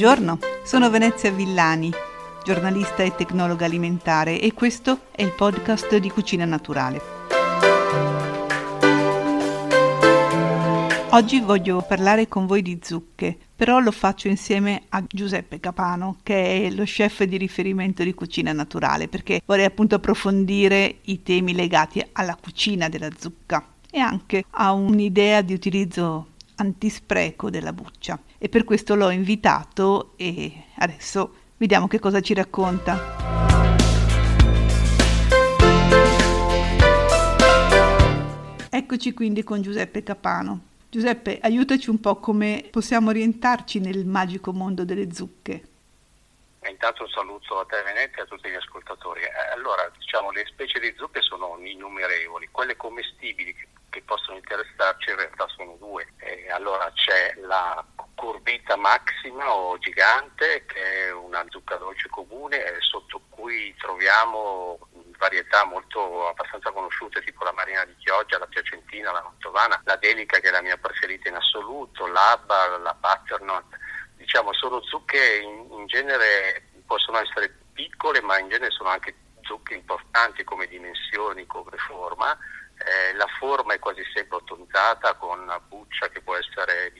Buongiorno, sono Venezia Villani, giornalista e tecnologa alimentare e questo è il podcast di Cucina Naturale. Oggi voglio parlare con voi di zucche, però lo faccio insieme a Giuseppe Capano, che è lo chef di riferimento di Cucina Naturale, perché vorrei appunto approfondire i temi legati alla cucina della zucca e anche a un'idea di utilizzo antispreco della buccia e per questo l'ho invitato e adesso vediamo che cosa ci racconta. Eccoci quindi con Giuseppe Capano. Giuseppe, aiutaci un po' come possiamo orientarci nel magico mondo delle zucche. Intanto un saluto a te Venezia e a tutti gli ascoltatori. Eh, allora, diciamo, le specie di zucche sono innumerevoli, quelle commestibili che che possono interessarci in realtà sono due. E allora c'è la cucurbita maxima o gigante che è una zucca dolce comune sotto cui troviamo varietà molto abbastanza conosciute tipo la marina di Chioggia, la piacentina, la mantovana, la delica che è la mia preferita in assoluto, l'abba, la butternut, diciamo sono zucche in, in genere possono essere piccole ma in genere sono anche zucche importanti come dimensioni, come forma. Eh, la forma è quasi sempre ottonizzata con una buccia che può essere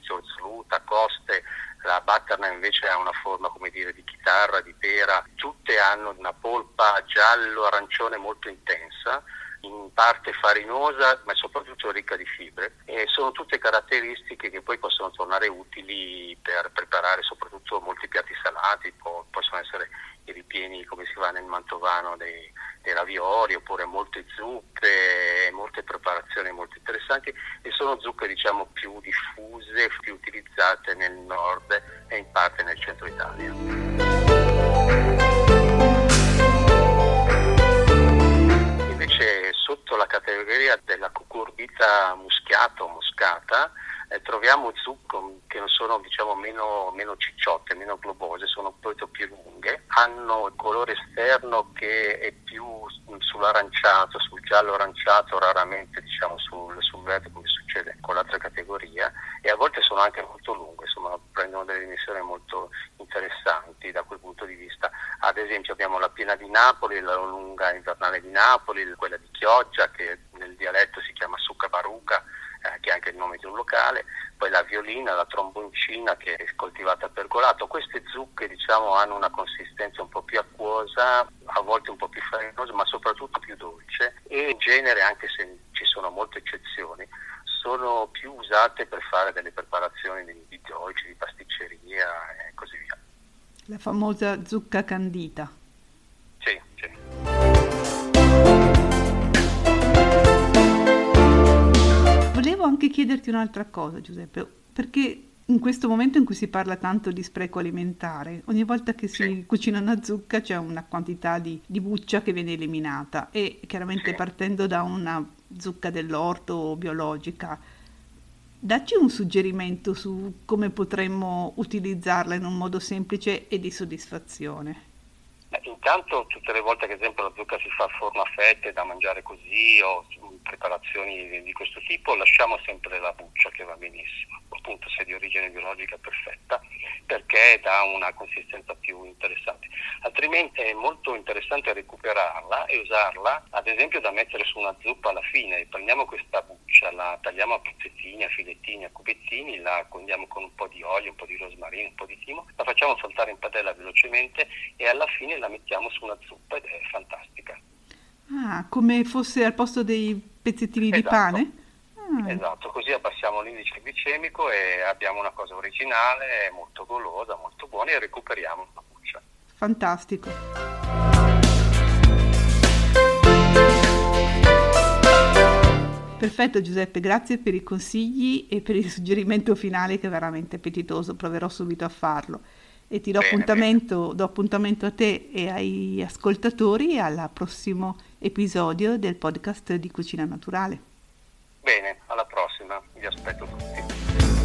dissoluta, coste, la batterna invece ha una forma come dire di chitarra, di pera, tutte hanno una polpa giallo-arancione molto intensa in parte farinosa ma soprattutto ricca di fibre e sono tutte caratteristiche che poi possono tornare utili per preparare soprattutto molti piatti salati, possono essere i ripieni come si fa nel mantovano dei, dei ravioli oppure molte zucche, molte preparazioni molto interessanti e sono zucche diciamo più diffuse, più utilizzate nel nord e in parte nel centro Italia. Invece sotto la categoria della cucurbita muschiata o moscata eh, troviamo zucche che sono diciamo, meno, meno, cicciotte, meno globose, sono molto più lunghe, hanno il colore esterno che è più sull'aranciato, sul giallo aranciato, raramente diciamo, sul, sul verde come succede con l'altra categoria. E a volte sono anche molto lunghe, insomma prendono delle dimensioni molto interessanti da quel punto di vista. Ad esempio piena di Napoli, la lunga invernale di Napoli, quella di Chioggia che nel dialetto si chiama succa baruca eh, che è anche il nome di un locale, poi la violina, la tromboncina che è coltivata a pergolato. Queste zucche diciamo, hanno una consistenza un po' più acquosa, a volte un po' più farinosa, ma soprattutto più dolce e in genere, anche se ci sono molte eccezioni, sono più usate per fare delle preparazioni di, di dolci, di pasticceria e così via. La famosa zucca candita. Chiederti un'altra cosa, Giuseppe, perché in questo momento in cui si parla tanto di spreco alimentare, ogni volta che si sì. cucina una zucca c'è una quantità di, di, buccia che viene eliminata e chiaramente sì. partendo da una zucca dell'orto biologica, dacci un suggerimento su come potremmo utilizzarla in un modo semplice e di soddisfazione. Intanto tutte le volte che ad esempio la zucca si fa a forno a fette da mangiare così o preparazioni di questo tipo lasciamo sempre la buccia che va benissimo, appunto se è di origine biologica perfetta, perché dà una consistenza più interessante. Altrimenti è molto interessante recuperarla e usarla ad esempio da mettere su una zuppa alla fine. Prendiamo questa buccia, la tagliamo a pezzettini, a filettini, a cubettini, la condiamo con un po' di olio, un po' di rosmarino, un po' di timo, la facciamo saltare in padella velocemente e alla fine la mettiamo su una zuppa ed è fantastica. Ah, come fosse al posto dei pezzettini esatto. di pane? Ah. Esatto, così abbassiamo l'indice glicemico e abbiamo una cosa originale, molto golosa, molto buona e recuperiamo la buccia. Fantastico. Perfetto Giuseppe, grazie per i consigli e per il suggerimento finale che è veramente appetitoso, proverò subito a farlo e ti do, bene, appuntamento, bene. do appuntamento a te e ai ascoltatori al prossimo episodio del podcast di Cucina Naturale. Bene, alla prossima, vi aspetto tutti.